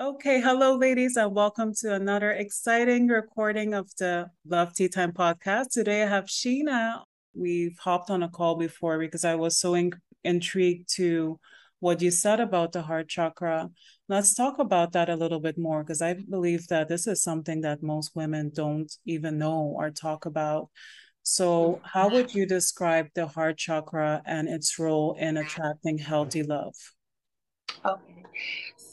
Okay, hello, ladies, and welcome to another exciting recording of the Love Tea Time podcast. Today I have Sheena. We've hopped on a call before because I was so in- intrigued to what you said about the heart chakra. Let's talk about that a little bit more because I believe that this is something that most women don't even know or talk about. So, how would you describe the heart chakra and its role in attracting healthy love? Okay.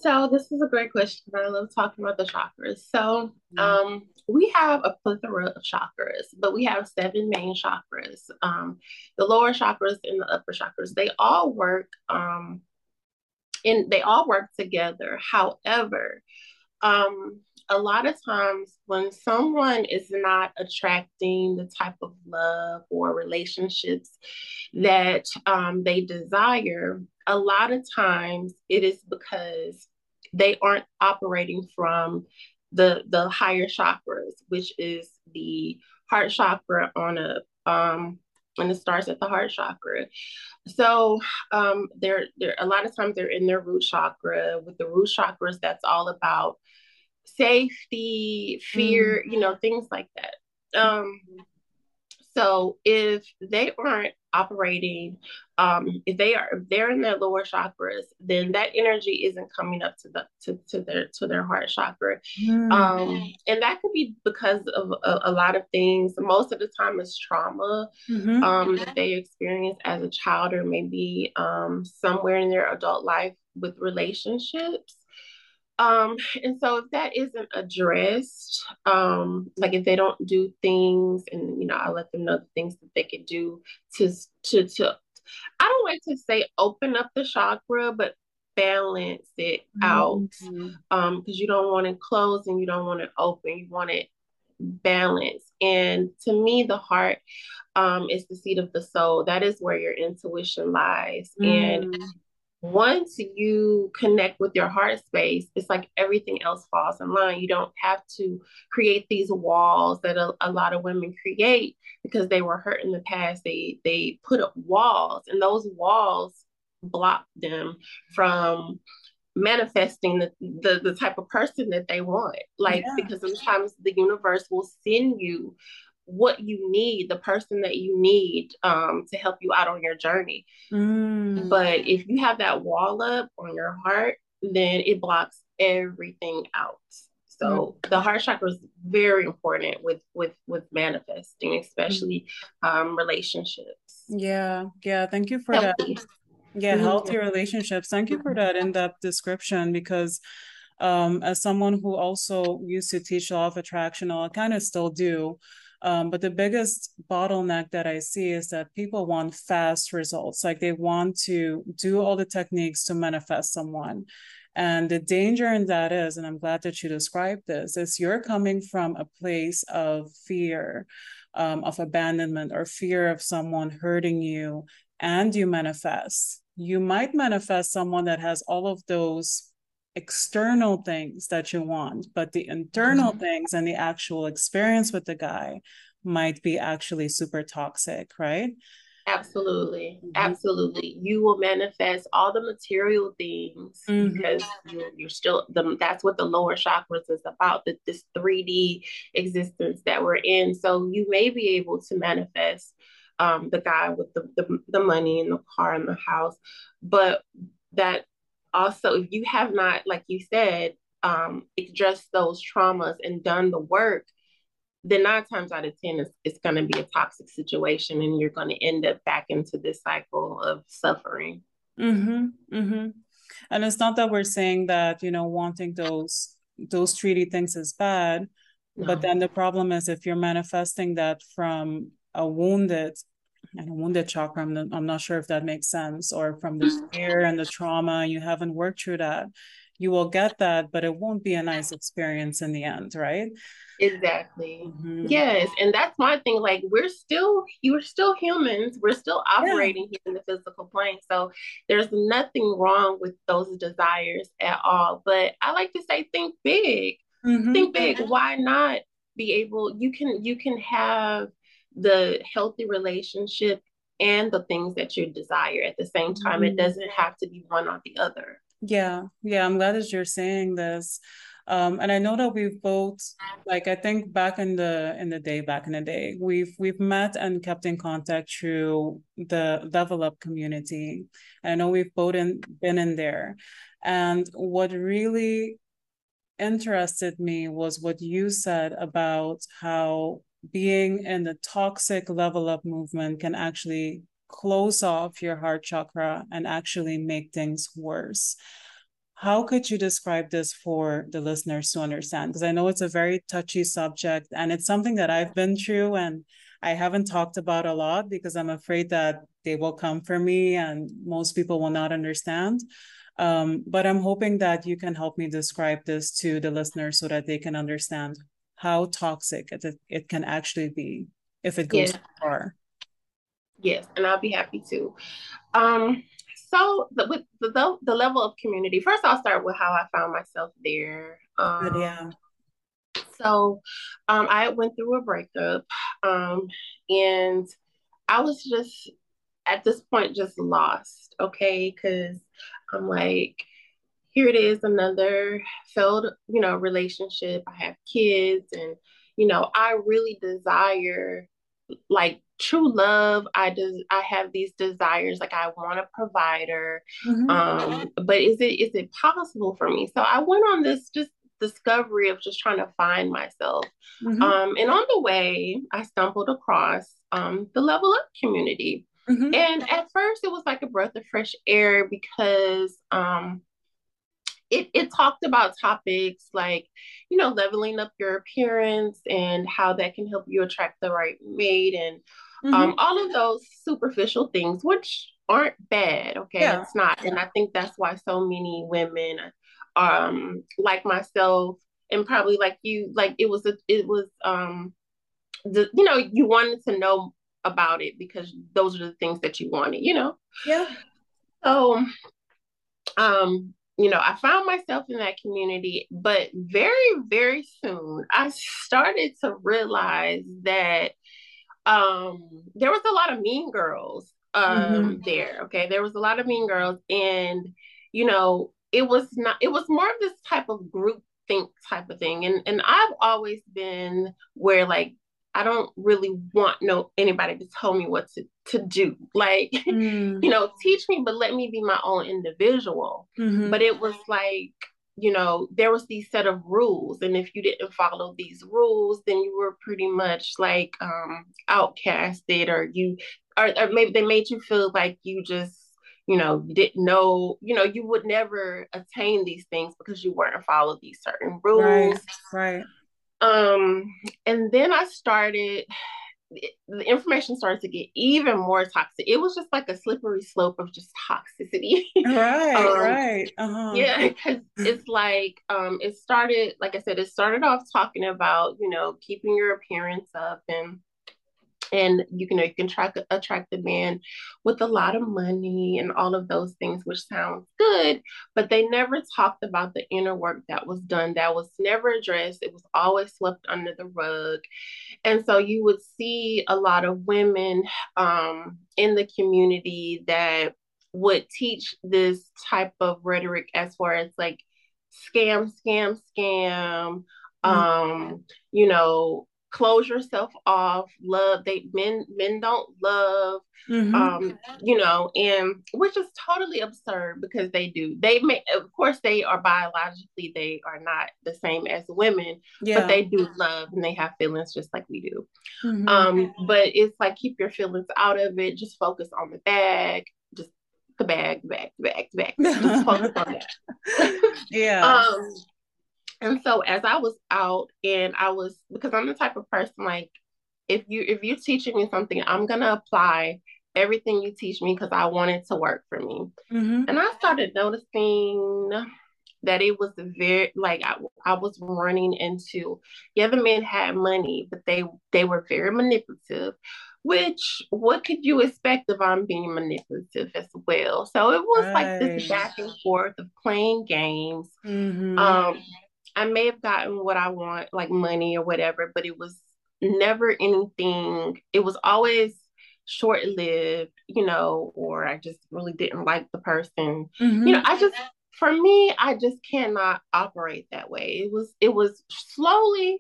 So this is a great question. I love talking about the chakras. So mm-hmm. um, we have a plethora of chakras, but we have seven main chakras. Um, the lower chakras and the upper chakras, they all work um, and they all work together. However, um, a lot of times when someone is not attracting the type of love or relationships that um, they desire, a lot of times it is because they aren't operating from the the higher chakras, which is the heart chakra on a um and it starts at the heart chakra. So um they're they're a lot of times they're in their root chakra. With the root chakras, that's all about safety, fear, mm-hmm. you know, things like that. Um so if they aren't operating, um, if they are if they're in their lower chakras, then that energy isn't coming up to the to, to their to their heart chakra. Mm. Um, and that could be because of a, a, lot of things. Most of the time it's trauma mm-hmm. um, that they experience as a child or maybe um, somewhere in their adult life with relationships. Um, and so if that isn't addressed, um, like if they don't do things and you know, I let them know the things that they could do to to to I don't like to say open up the chakra, but balance it out. Mm-hmm. Um, because you don't want it closed and you don't want it open. You want it balanced. And to me, the heart um is the seat of the soul. That is where your intuition lies. Mm. And once you connect with your heart space, it's like everything else falls in line. You don't have to create these walls that a, a, lot of women create because they were hurt in the past. They they put up walls, and those walls block them from manifesting the, the, the type of person that they want. Like yeah. because sometimes the universe will send you what you need, the person that you need um, to help you out on your journey. Mm. But if you have that wall up on your heart, then it blocks everything out. So mm. the heart chakra is very important with with with manifesting, especially um, relationships. Yeah, yeah. Thank you for Healthy. that. Yeah, mm-hmm. healthy relationships. Thank you for that in-depth description because um, as someone who also used to teach law of attraction, I kind of still do. Um, but the biggest bottleneck that I see is that people want fast results. Like they want to do all the techniques to manifest someone. And the danger in that is, and I'm glad that you described this, is you're coming from a place of fear, um, of abandonment, or fear of someone hurting you, and you manifest. You might manifest someone that has all of those external things that you want, but the internal mm-hmm. things and the actual experience with the guy might be actually super toxic, right? Absolutely. Mm-hmm. Absolutely. You will manifest all the material things mm-hmm. because you're, you're still the that's what the lower chakras is about, the, this 3D existence that we're in. So you may be able to manifest um, the guy with the, the, the money and the car and the house, but that also, if you have not, like you said, um, addressed those traumas and done the work, then nine times out of 10, it's, it's going to be a toxic situation and you're going to end up back into this cycle of suffering. Mm-hmm, mm-hmm. And it's not that we're saying that, you know, wanting those those 3D things is bad. No. But then the problem is if you're manifesting that from a wounded and a wounded chakra. I'm, I'm not sure if that makes sense, or from the mm. fear and the trauma, you haven't worked through that. You will get that, but it won't be a nice experience in the end, right? Exactly. Mm-hmm. Yes. And that's my thing. Like, we're still, you're still humans. We're still operating yeah. here in the physical plane. So there's nothing wrong with those desires at all. But I like to say, think big. Mm-hmm. Think big. Why not be able, you can, you can have the healthy relationship and the things that you desire at the same time. Mm-hmm. It doesn't have to be one or the other. Yeah, yeah, I'm glad that you're saying this. Um, and I know that we've both, like, I think back in the in the day, back in the day, we've we've met and kept in contact through the Level Up community. And I know we've both in, been in there. And what really interested me was what you said about how being in the toxic level up movement can actually close off your heart chakra and actually make things worse. How could you describe this for the listeners to understand? Because I know it's a very touchy subject and it's something that I've been through and I haven't talked about a lot because I'm afraid that they will come for me and most people will not understand. Um, but I'm hoping that you can help me describe this to the listeners so that they can understand how toxic it, it can actually be if it goes yeah. far. Yes, and I'll be happy to. Um, so the, with the, the, the level up community, first I'll start with how I found myself there. Um, Good, yeah. So um, I went through a breakup um, and I was just at this point just lost, okay? Because I'm like, here it is, another failed, you know, relationship. I have kids and, you know, I really desire like true love i just i have these desires like i want a provider mm-hmm. um but is it is it possible for me so i went on this just discovery of just trying to find myself mm-hmm. um and on the way i stumbled across um the level up community mm-hmm. and at first it was like a breath of fresh air because um it, it talked about topics like, you know, leveling up your appearance and how that can help you attract the right mate and um, mm-hmm. um, all of those superficial things, which aren't bad. Okay. Yeah. It's not. And I think that's why so many women, um, like myself, and probably like you, like it was, a, it was, um, the, you know, you wanted to know about it because those are the things that you wanted, you know? Yeah. So, um, you know, I found myself in that community, but very, very soon I started to realize that um, there was a lot of mean girls um, mm-hmm. there. Okay. There was a lot of mean girls. And, you know, it was not, it was more of this type of group think type of thing. And, and I've always been where like I don't really want no anybody to tell me what to, to do. Like, mm. you know, teach me, but let me be my own individual. Mm-hmm. But it was like, you know, there was these set of rules. And if you didn't follow these rules, then you were pretty much like um outcasted or you or, or maybe they made you feel like you just you know, you didn't know, you know, you would never attain these things because you weren't follow these certain rules. Right. right. Um, and then I started the information started to get even more toxic. It was just like a slippery slope of just toxicity. Right, um, right. Uh-huh. Yeah, because it's like um, it started, like I said, it started off talking about you know keeping your appearance up and and you can you can track attract a man with a lot of money and all of those things which sounds good but they never talked about the inner work that was done that was never addressed it was always swept under the rug and so you would see a lot of women um, in the community that would teach this type of rhetoric as far as like scam scam scam mm-hmm. um you know close yourself off love they men men don't love mm-hmm. um you know and which is totally absurd because they do. They may of course they are biologically they are not the same as women yeah. but they do love and they have feelings just like we do. Mm-hmm. um but it's like keep your feelings out of it. Just focus on the bag. Just the bag bag bag bag. Just focus on that. Yeah. Um and so as I was out and I was because I'm the type of person like if you if you're teaching me something, I'm gonna apply everything you teach me because I want it to work for me. Mm-hmm. And I started noticing that it was very like I, I was running into the other men had money but they they were very manipulative which what could you expect if i'm being manipulative as well so it was right. like this back and forth of playing games mm-hmm. um I may have gotten what I want, like money or whatever, but it was never anything. It was always short lived, you know, or I just really didn't like the person. Mm-hmm. You know, I just for me, I just cannot operate that way. It was it was slowly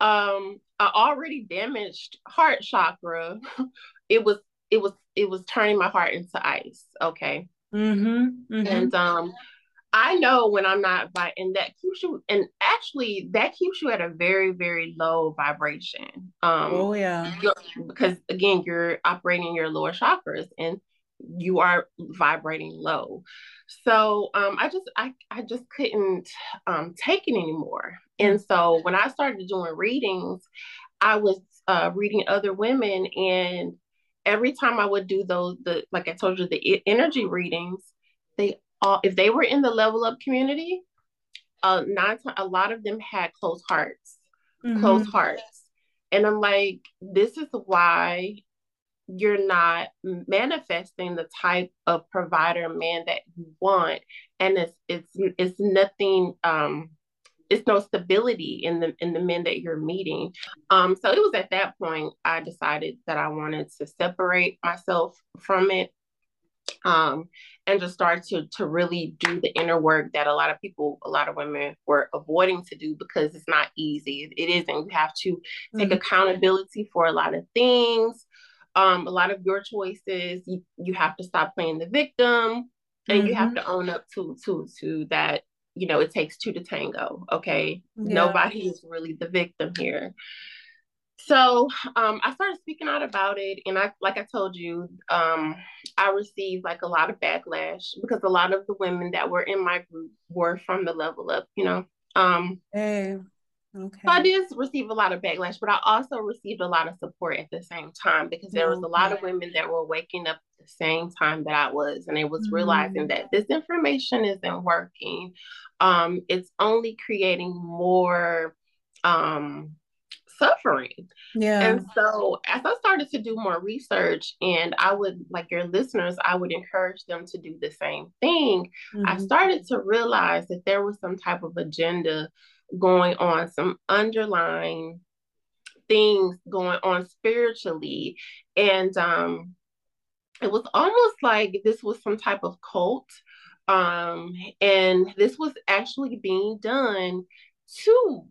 um a already damaged heart chakra. it was it was it was turning my heart into ice. Okay. Mm-hmm, mm-hmm. And um I know when I'm not vi- and that keeps you and actually that keeps you at a very very low vibration. Um oh yeah. Because again you're operating your lower chakras and you are vibrating low. So um, I just I, I just couldn't um, take it anymore. And so when I started doing readings, I was uh, reading other women, and every time I would do those, the like I told you, the energy readings, they all if they were in the level up community, uh, nine a lot of them had closed hearts, mm-hmm. closed hearts, and I'm like, this is why you're not manifesting the type of provider man that you want. And it's it's it's nothing um it's no stability in the in the men that you're meeting. Um so it was at that point i decided that i wanted to separate myself from it um and just start to to really do the inner work that a lot of people a lot of women were avoiding to do because it's not easy it, isn't you have to take mm-hmm. accountability for a lot of things um, a lot of your choices, you, you have to stop playing the victim and mm-hmm. you have mm-hmm. to own up to to to that you know it takes two to tango okay yeah. nobody is really the victim here so um, i started speaking out about it and i like i told you um, i received like a lot of backlash because a lot of the women that were in my group were from the level up you know um, hey. Okay. So I did receive a lot of backlash, but I also received a lot of support at the same time because there was a lot of women that were waking up at the same time that I was, and they was mm-hmm. realizing that this information isn't working. Um, it's only creating more um suffering. Yeah. And so as I started to do more research and I would like your listeners, I would encourage them to do the same thing. Mm-hmm. I started to realize that there was some type of agenda going on, some underlying things going on spiritually. And um, it was almost like this was some type of cult. Um, and this was actually being done to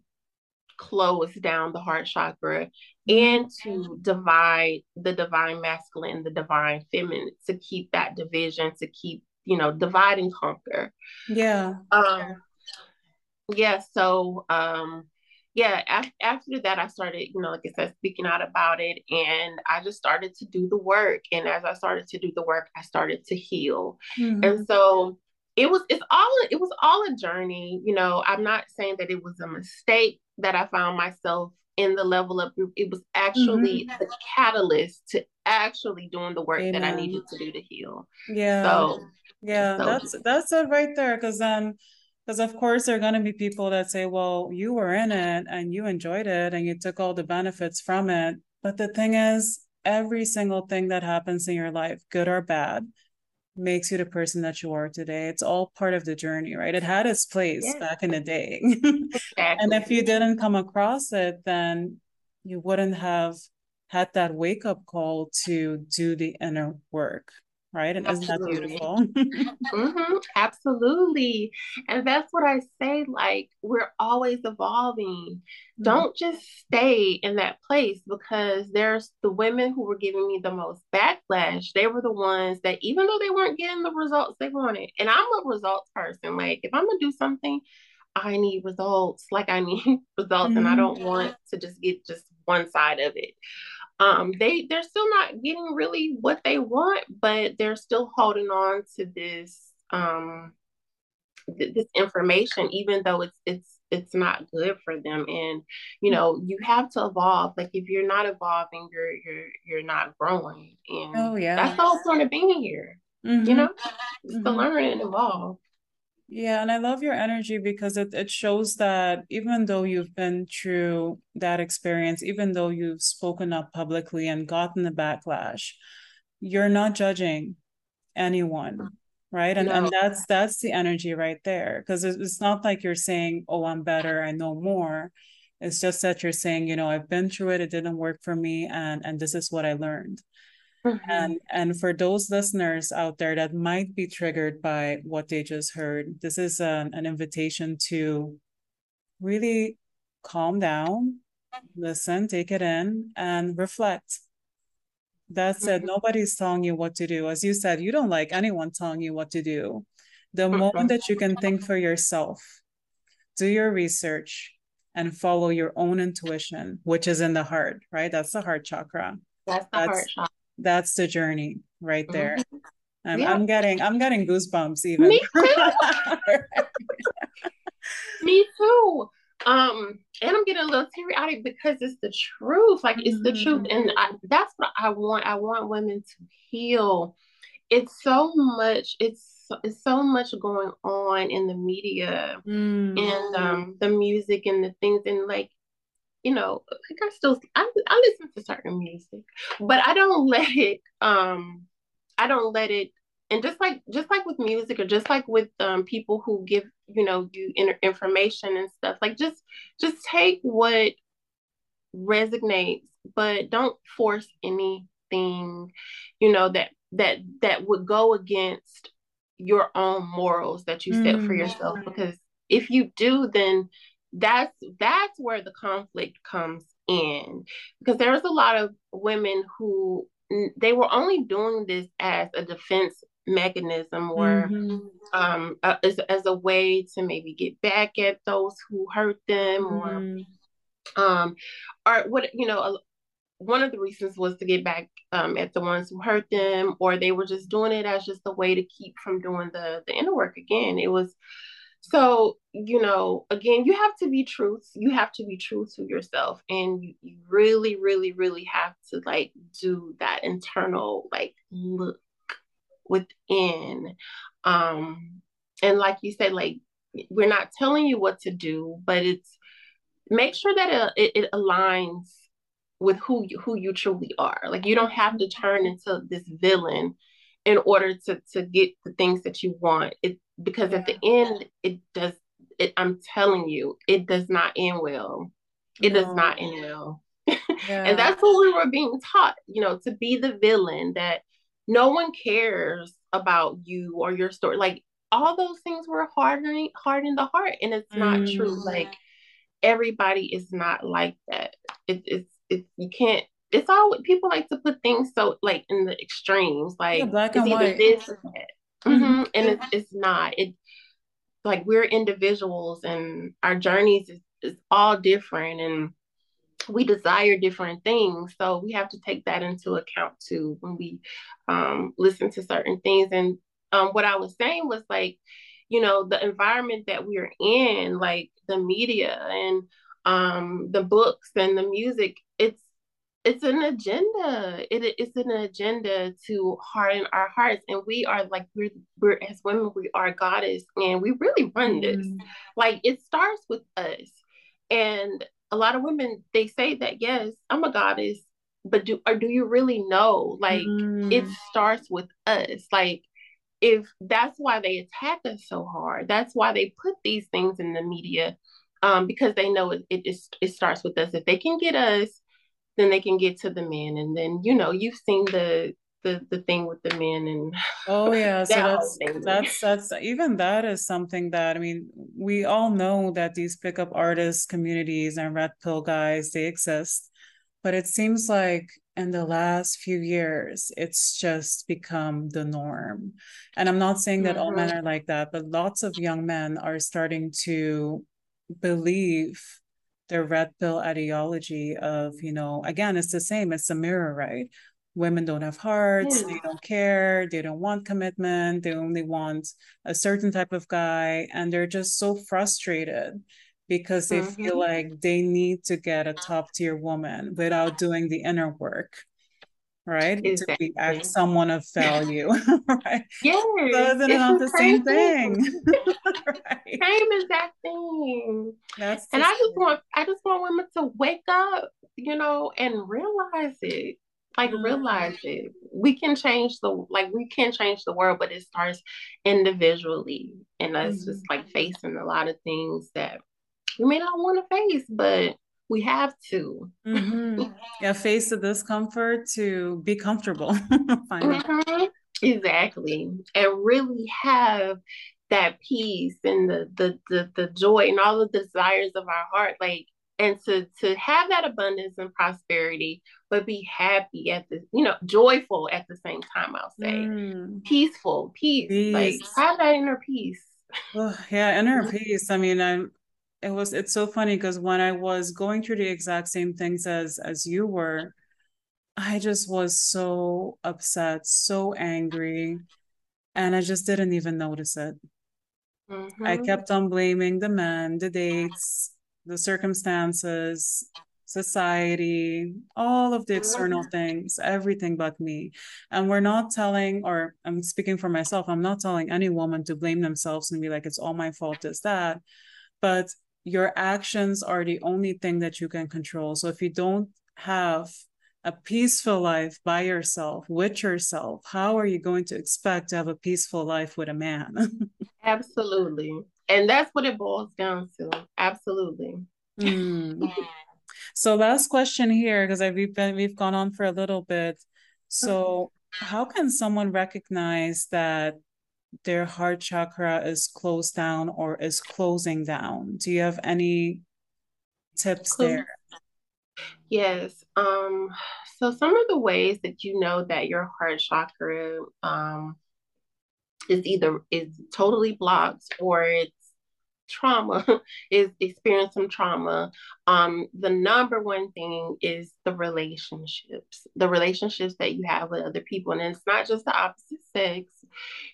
close down the heart chakra and to divide the divine masculine, the divine feminine, to keep that division, to keep, you know, divide and conquer. Yeah. Um, yeah so um yeah af- after that i started you know like i said speaking out about it and i just started to do the work and as i started to do the work i started to heal mm-hmm. and so it was it's all it was all a journey you know i'm not saying that it was a mistake that i found myself in the level up group it was actually mm-hmm. the catalyst to actually doing the work Amen. that i needed to do to heal yeah so yeah so, that's that's it right there because then because of course there are going to be people that say, well, you were in it and you enjoyed it and you took all the benefits from it. But the thing is, every single thing that happens in your life, good or bad, makes you the person that you are today. It's all part of the journey, right? It had its place yeah. back in the day. exactly. And if you didn't come across it, then you wouldn't have had that wake up call to do the inner work right? And Absolutely. isn't that beautiful? mm-hmm. Absolutely. And that's what I say like, we're always evolving. Mm-hmm. Don't just stay in that place because there's the women who were giving me the most backlash. They were the ones that, even though they weren't getting the results they wanted, and I'm a results person, like, if I'm gonna do something, I need results. Like, I need results, mm-hmm. and I mm-hmm. don't want to just get just one side of it um, they they're still not getting really what they want, but they're still holding on to this um, th- this information, even though it's it's it's not good for them. And you know, you have to evolve. Like if you're not evolving, you're you're you're not growing. And oh yeah, that's the whole point of being here. Mm-hmm. You know, mm-hmm. to learn and evolve. Yeah, and I love your energy because it, it shows that even though you've been through that experience, even though you've spoken up publicly and gotten the backlash, you're not judging anyone, mm. right? And no. and that's that's the energy right there. Because it's not like you're saying, Oh, I'm better, I know more. It's just that you're saying, you know, I've been through it, it didn't work for me, and and this is what I learned. Mm-hmm. And and for those listeners out there that might be triggered by what they just heard, this is an, an invitation to really calm down, listen, take it in, and reflect. That said, mm-hmm. nobody's telling you what to do. As you said, you don't like anyone telling you what to do. The mm-hmm. moment that you can think for yourself, do your research, and follow your own intuition, which is in the heart, right? That's the heart chakra. That's the that's, heart chakra. That's the journey right there. Mm-hmm. I'm, yeah. I'm getting I'm getting goosebumps even. Me too. Me too. Um, and I'm getting a little teary eyed because it's the truth. Like it's the truth, mm-hmm. and I, that's what I want. I want women to heal. It's so much. It's it's so much going on in the media mm. and um the music and the things and like you know like I still I, I listen to certain music, but I don't let it um I don't let it and just like just like with music or just like with um, people who give you know you in- information and stuff like just just take what resonates but don't force anything you know that that that would go against your own morals that you set mm. for yourself because if you do then that's that's where the conflict comes in because there's a lot of women who they were only doing this as a defense mechanism or mm-hmm. um, as, as a way to maybe get back at those who hurt them mm-hmm. or um or what you know one of the reasons was to get back um, at the ones who hurt them or they were just doing it as just a way to keep from doing the the inner work again it was so you know again you have to be true you have to be true to yourself and you, really really really have to like do that internal like look within. Um, and like you said, like we're not telling you what to do, but it's make sure that it, it aligns with who you, who you truly are. Like you don't have to turn into this villain in order to to get the things that you want. It because at the end it does it I'm telling you, it does not end well. It no. does not end well. Yeah. and that's what we were being taught, you know, to be the villain that no one cares about you or your story. Like all those things were hardening, hardening the heart, and it's not mm. true. Like everybody is not like that. It, it's it's you can't. It's all people like to put things so like in the extremes, like yeah, black and white. This or that. Mm-hmm. Mm-hmm. and it's it's not. It like we're individuals, and our journeys is, is all different, and we desire different things so we have to take that into account too when we um, listen to certain things and um, what i was saying was like you know the environment that we're in like the media and um, the books and the music it's an agenda. It, it's an agenda to harden our hearts and we are like we're, we're as women we are goddess and we really run this. Mm. like it starts with us and a lot of women they say that yes i'm a goddess but do or do you really know? Like mm. it starts with us. Like if that's why they attack us so hard. That's why they put these things in the media um, because they know it, it just it starts with us. If they can get us then they can get to the men and then you know you've seen the the the thing with the men and oh yeah so that's that's that's even that is something that i mean we all know that these pickup artists communities and red pill guys they exist but it seems like in the last few years it's just become the norm and i'm not saying that mm-hmm. all men are like that but lots of young men are starting to believe the red pill ideology of you know again it's the same it's a mirror right women don't have hearts yeah. they don't care they don't want commitment they only want a certain type of guy and they're just so frustrated because they mm-hmm. feel like they need to get a top tier woman without doing the inner work right exactly. to be someone of value right yeah so isn't it not the same thing right? same exact thing That's and i just want i just want women to wake up you know and realize it like mm-hmm. realize it we can change the like we can change the world but it starts individually and us mm-hmm. just like facing a lot of things that we may not want to face but we have to. Mm-hmm. Yeah, face the discomfort to be comfortable. mm-hmm. Exactly. And really have that peace and the, the the the joy and all the desires of our heart. Like and to to have that abundance and prosperity but be happy at the you know joyful at the same time i'll say mm. peaceful peace. peace like have that inner peace oh, yeah inner peace i mean i'm it was it's so funny because when i was going through the exact same things as as you were i just was so upset so angry and i just didn't even notice it mm-hmm. i kept on blaming the men the dates the circumstances, society, all of the external things, everything but me. And we're not telling, or I'm speaking for myself, I'm not telling any woman to blame themselves and be like, it's all my fault, is that. But your actions are the only thing that you can control. So if you don't have a peaceful life by yourself, with yourself, how are you going to expect to have a peaceful life with a man? Absolutely and that's what it boils down to absolutely mm. so last question here because we've been we've gone on for a little bit so how can someone recognize that their heart chakra is closed down or is closing down? Do you have any tips there? Yes um so some of the ways that you know that your heart chakra um is either is totally blocked or it's trauma is experience some trauma. Um the number one thing is the relationships the relationships that you have with other people. And it's not just the opposite sex.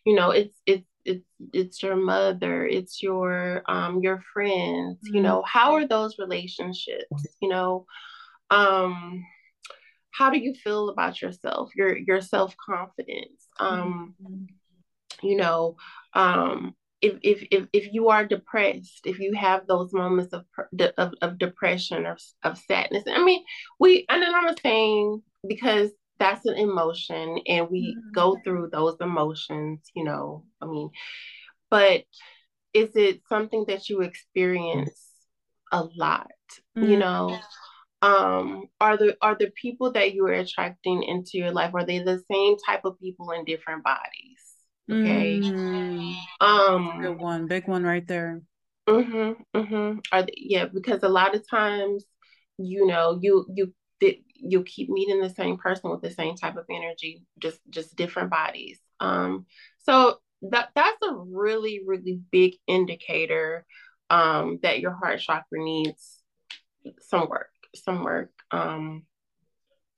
You know it's it's it's it's your mother it's your um your friends mm-hmm. you know how are those relationships? You know um how do you feel about yourself your your self-confidence? Um mm-hmm. you know um if, if if if you are depressed if you have those moments of of, of depression or of sadness i mean we and then i'm saying because that's an emotion and we mm-hmm. go through those emotions you know i mean but is it something that you experience a lot mm-hmm. you know um are the are the people that you are attracting into your life are they the same type of people in different bodies Okay. Mm, um good one, big one right there. Mm-hmm. Mm-hmm. Are they, yeah, because a lot of times, you know, you you you keep meeting the same person with the same type of energy, just just different bodies. Um, so that that's a really really big indicator um that your heart chakra needs some work, some work. Um,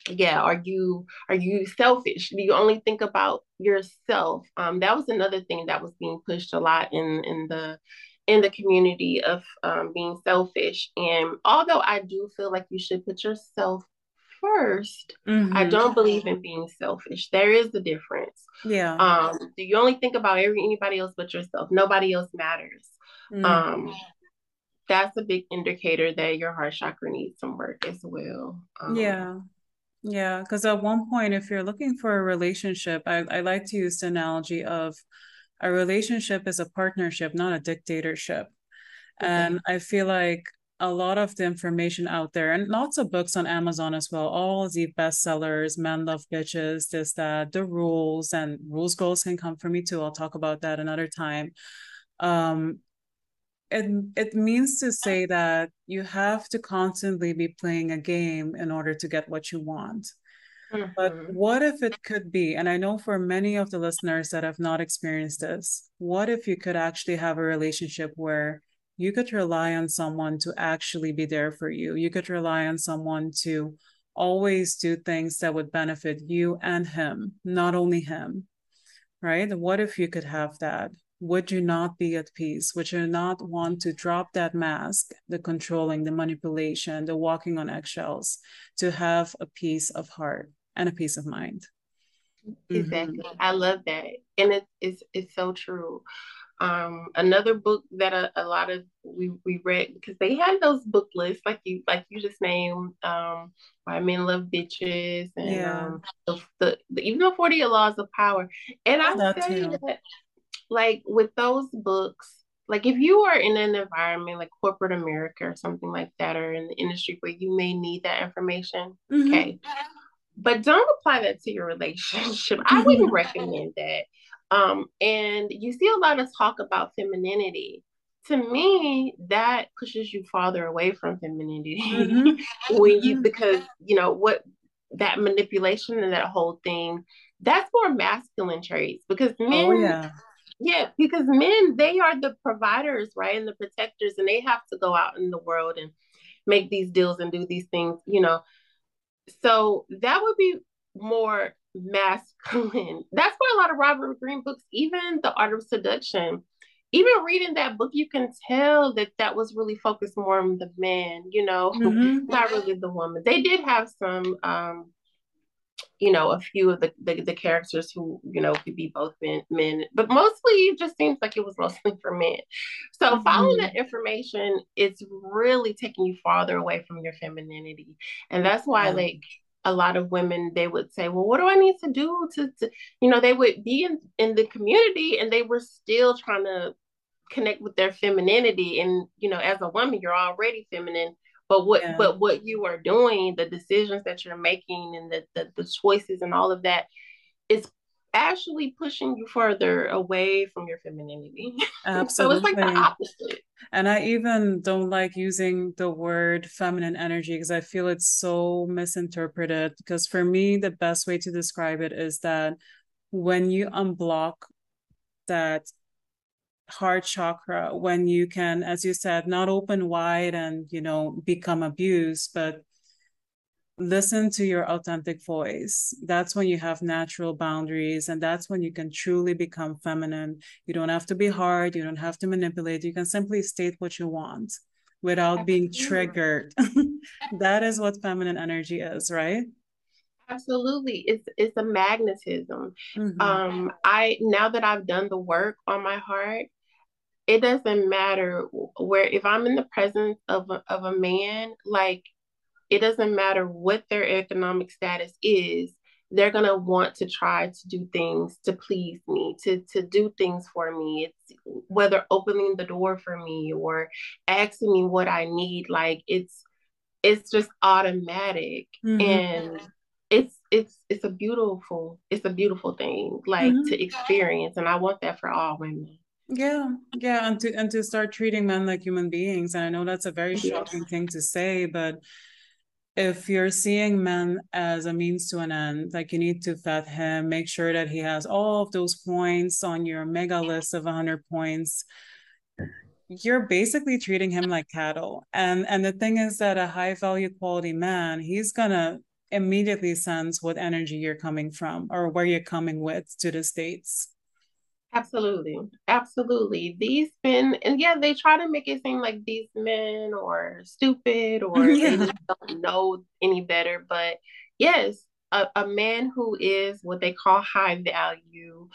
yeah are you are you selfish? Do you only think about yourself? Um that was another thing that was being pushed a lot in in the in the community of um, being selfish. And although i do feel like you should put yourself 1st mm-hmm. i don't believe in being selfish. There is a difference. Yeah. Um do you only think about every anybody else but yourself? Nobody else matters. Mm-hmm. um that's a big indicator that your heart chakra needs some work as well. Um, yeah yeah, because at one point, if you're looking for a relationship, I, I like to use the analogy of a relationship is a partnership, not a dictatorship. And I feel like a lot of the information out there and lots of books on Amazon as well, all the bestsellers, Men Love Bitches, this, that, the rules, and rules goals can come for me too. I'll talk about that another time. Um, it it means to say that you have to constantly be playing a game in order to get what you want. Mm-hmm. But what if it could be, and I know for many of the listeners that have not experienced this, what if you could actually have a relationship where you could rely on someone to actually be there for you? You could rely on someone to always do things that would benefit you and him, not only him, right? What if you could have that? Would you not be at peace? Would you not want to drop that mask, the controlling, the manipulation, the walking on eggshells, to have a peace of heart and a peace of mind? Exactly. Mm-hmm. I love that. And it, it's, it's so true. Um, another book that a, a, lot of we, we read because they had those book lists like you like you just named um why men love bitches and yeah. um, the, the, the, even the 40 laws of power and I say that like with those books like if you are in an environment like corporate America or something like that, or in the industry where you may need that information, mm-hmm. okay. But don't apply that to your relationship. Mm-hmm. I wouldn't recommend that. Um, and you see a lot of talk about femininity. To me, that pushes you farther away from femininity mm-hmm. when you mm-hmm. because you know what that manipulation and that whole thing that's more masculine traits because oh, men oh, yeah yeah, because men, they are the providers, right? And the protectors, and they have to go out in the world and make these deals and do these things, you know. So that would be more masculine. That's why a lot of Robert Greene books, even The Art of Seduction, even reading that book, you can tell that that was really focused more on the man, you know, mm-hmm. not really the woman. They did have some um, you know, a few of the, the, the characters who, you know, could be both men, men, but mostly it just seems like it was mostly for men. So mm-hmm. following that information, it's really taking you farther away from your femininity. And that's why mm-hmm. like a lot of women they would say, Well, what do I need to do to, to you know, they would be in, in the community and they were still trying to connect with their femininity. And, you know, as a woman, you're already feminine but what yeah. but what you are doing the decisions that you're making and the, the, the choices and all of that is actually pushing you further away from your femininity. Absolutely so it's like the opposite. And i even don't like using the word feminine energy because i feel it's so misinterpreted. Because for me the best way to describe it is that when you unblock that heart chakra when you can as you said not open wide and you know become abused but listen to your authentic voice. That's when you have natural boundaries and that's when you can truly become feminine. You don't have to be hard. You don't have to manipulate. You can simply state what you want without being triggered. That is what feminine energy is right? Absolutely. It's it's a magnetism. Mm-hmm. um i now that i've done the work on my heart it doesn't matter where if I'm in the presence of a, of a man, like it doesn't matter what their economic status is, they're gonna want to try to do things to please me, to to do things for me. It's whether opening the door for me or asking me what I need, like it's it's just automatic mm-hmm. and it's it's it's a beautiful it's a beautiful thing like mm-hmm. to experience and I want that for all women. Yeah, yeah, and to and to start treating men like human beings. And I know that's a very shocking thing to say, but if you're seeing men as a means to an end, like you need to vet him, make sure that he has all of those points on your mega list of 100 points. You're basically treating him like cattle. And and the thing is that a high value quality man, he's gonna immediately sense what energy you're coming from or where you're coming with to the states. Absolutely. Absolutely. These men, and yeah, they try to make it seem like these men are stupid or yeah. they don't know any better. But yes, a, a, man who is what they call high value,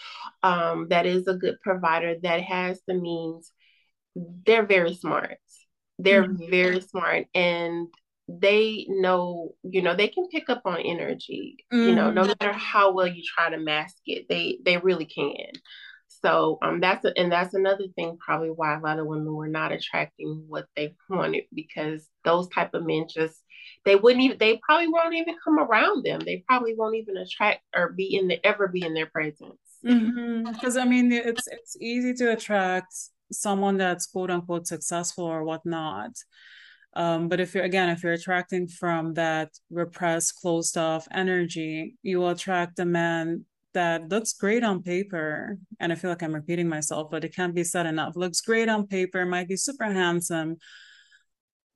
um, that is a good provider, that has the means, they're very smart. They're mm-hmm. very smart. And they know, you know, they can pick up on energy, mm-hmm. you know, no mm-hmm. matter how well you try to mask it, they they really can. So um, that's a, and that's another thing probably why a lot of women were not attracting what they wanted because those type of men just they wouldn't even they probably won't even come around them. They probably won't even attract or be in the ever be in their presence. Because mm-hmm. I mean, it's it's easy to attract someone that's quote unquote successful or whatnot. Um, but if you're again, if you're attracting from that repressed, closed off energy, you will attract a man that looks great on paper and i feel like i'm repeating myself but it can't be said enough. Looks great on paper might be super handsome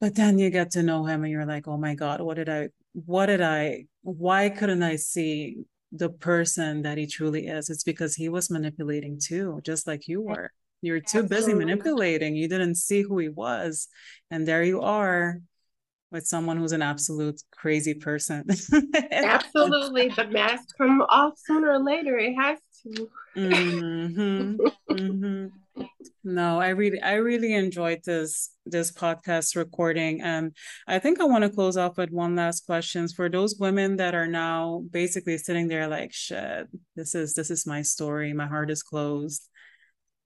but then you get to know him and you're like oh my god what did i what did i why couldn't i see the person that he truly is? It's because he was manipulating too just like you were. You were too busy manipulating. You didn't see who he was and there you are with someone who's an absolute crazy person. Absolutely. The mask come off sooner or later. It has to. mm-hmm. Mm-hmm. No, I really I really enjoyed this this podcast recording. And I think I want to close off with one last question for those women that are now basically sitting there like shit, this is this is my story. My heart is closed.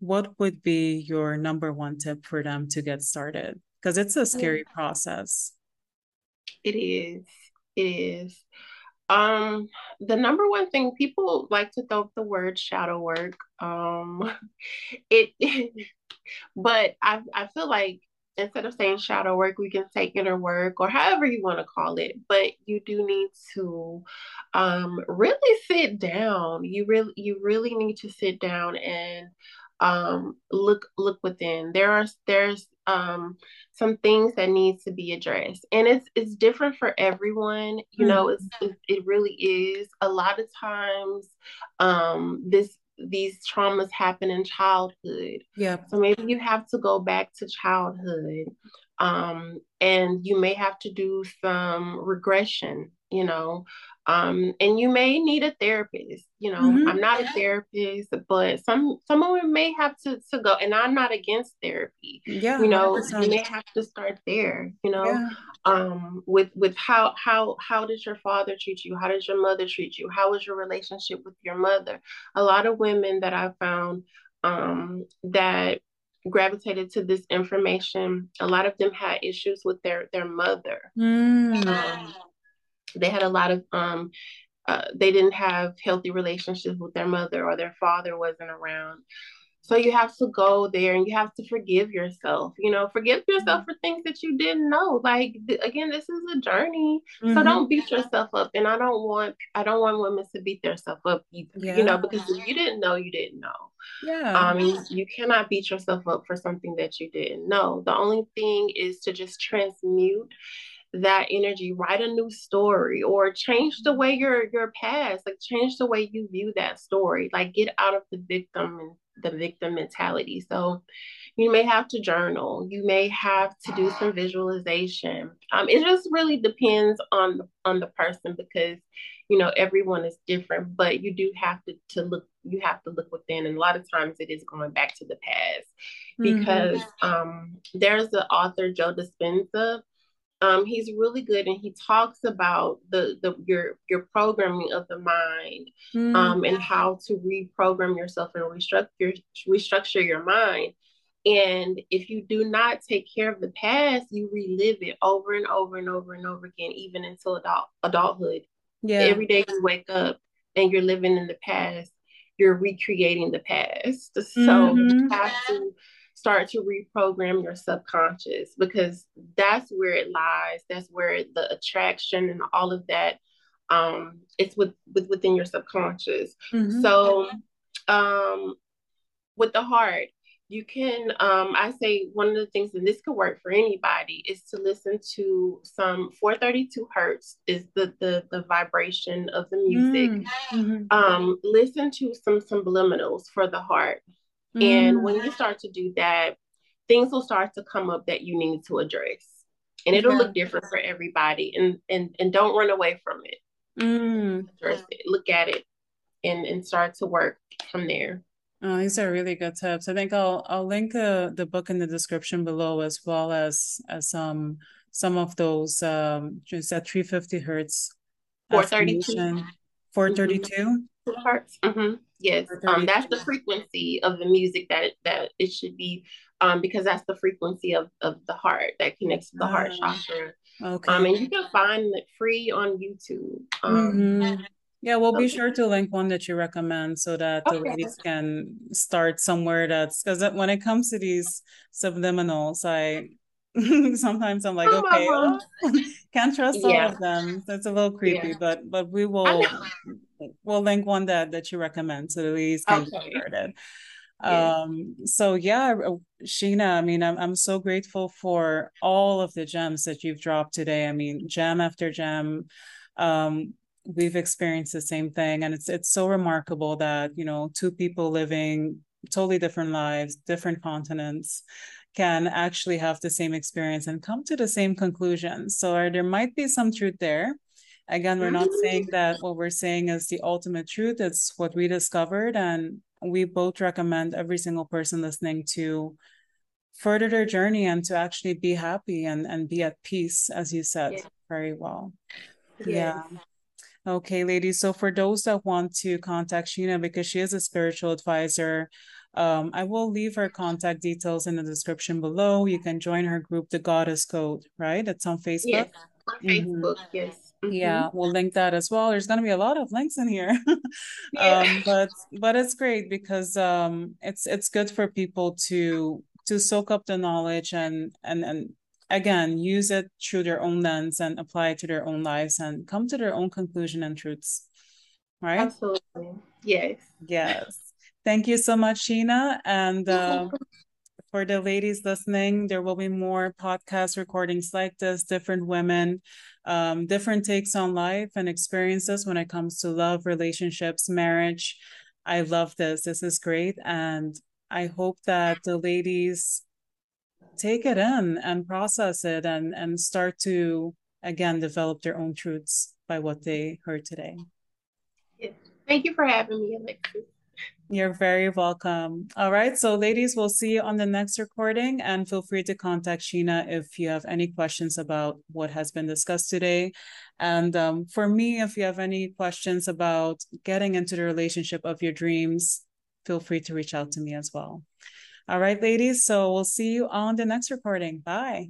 what would be your number one tip for them to get started? Because it's a scary process. It is. It is. Um, the number one thing people like to throw the word shadow work. Um, it, but I I feel like instead of saying shadow work, we can say inner work or however you want to call it. But you do need to um, really sit down. You really you really need to sit down and um, look look within. There are there's um, some things that needs to be addressed, and it's it's different for everyone. You mm-hmm. know, it's it, it, really is. A lot of times, um, this these traumas happen in childhood. Yeah. So maybe you have to go back to childhood. Um, and you may have to do some regression, you know, um, and you may need a therapist. You know, mm-hmm. I'm not a therapist, but some some of them may have to to go. And I'm not against therapy. Yeah, you know, 100%. you may have to start there. You know, yeah. um, with with how how how does your father treat you? How does your mother treat you? How is your relationship with your mother? A lot of women that I found um, that gravitated to this information a lot of them had issues with their their mother mm. um, they had a lot of um uh, they didn't have healthy relationships with their mother or their father wasn't around. So you have to go there and you have to forgive yourself you know forgive yourself mm-hmm. for things that you didn't know. Like th- again this is a journey. Mm-hmm. so don't beat yourself up. And i don't want i don't want women to beat themselves up either yeah. you know because if you didn't know you didn't know. Yeah. Um you, you cannot beat yourself up for something that you didn't know. The only thing is to just transmute that energy write a new story or change the way your your past like change the way you view that story like get out of the victim and the victim mentality so you may have to journal you may have to do some visualization um, it just really depends on the, on the person because you know everyone is different but you do have to, to look you have to look within and a lot of times it is going back to the past mm-hmm. because mm-hmm. um, there's the author joe dispenza um, he's really good and he talks about the, the your your programming of the mind mm. um, and how to reprogram yourself and restructure restructure your mind and if you do not take care of the past you relive it over and over and over and over again even until adult adulthood yeah every day you wake up and you're living in the past you're recreating the past so mm-hmm. you have to start to reprogram your subconscious because that's where it lies. That's where the attraction and all of that um it's with, with within your subconscious. Mm-hmm. So um with the heart, you can um I say one of the things and this could work for anybody is to listen to some 432 hertz is the the the vibration of the music. Mm-hmm. Um listen to some subliminals for the heart. Mm. And when you start to do that, things will start to come up that you need to address. And it'll yeah. look different for everybody. And and and don't run away from it. Mm. Address it, look at it and and start to work from there. Oh, these are really good tips. I think I'll I'll link uh, the book in the description below as well as as some some of those um just at 350 hertz 432 432 mm-hmm. Hertz mm-hmm. Yes, um, that's the frequency of the music that that it should be, um, because that's the frequency of of the heart that connects to the heart ah, chakra. Okay. Um, and you can find it free on YouTube. Um, mm-hmm. Yeah, we'll be sure to link one that you recommend so that okay. the ladies can start somewhere that's because when it comes to these subliminals, I sometimes I'm like, oh, okay, can't trust yeah. all of them. That's a little creepy, yeah. but but we will we'll link one that that you recommend so ladies can okay. get started. Yeah. Um, so yeah, uh, Sheena, I mean, I'm I'm so grateful for all of the gems that you've dropped today. I mean, gem after gem. Um, we've experienced the same thing, and it's it's so remarkable that you know two people living totally different lives, different continents, can actually have the same experience and come to the same conclusion. So there might be some truth there. Again, we're not saying that what we're saying is the ultimate truth. It's what we discovered. And we both recommend every single person listening to further their journey and to actually be happy and, and be at peace, as you said yeah. very well. Yeah. yeah. Okay, ladies. So for those that want to contact Sheena because she is a spiritual advisor, Um, I will leave her contact details in the description below. You can join her group, The Goddess Code, right? It's on Facebook. Yes, on Facebook, mm-hmm. yes. Mm-hmm. Yeah, we'll link that as well. There's gonna be a lot of links in here. yeah. um, but but it's great because um it's it's good for people to to soak up the knowledge and and and again use it through their own lens and apply it to their own lives and come to their own conclusion and truths right absolutely yes yes thank you so much sheena and uh, for the ladies listening there will be more podcast recordings like this different women um, different takes on life and experiences when it comes to love relationships marriage i love this this is great and i hope that the ladies take it in and process it and and start to again develop their own truths by what they heard today. Thank you for having me, Alexis. You're very welcome. All right. So, ladies, we'll see you on the next recording. And feel free to contact Sheena if you have any questions about what has been discussed today. And um, for me, if you have any questions about getting into the relationship of your dreams, feel free to reach out to me as well. All right, ladies. So we'll see you on the next recording. Bye.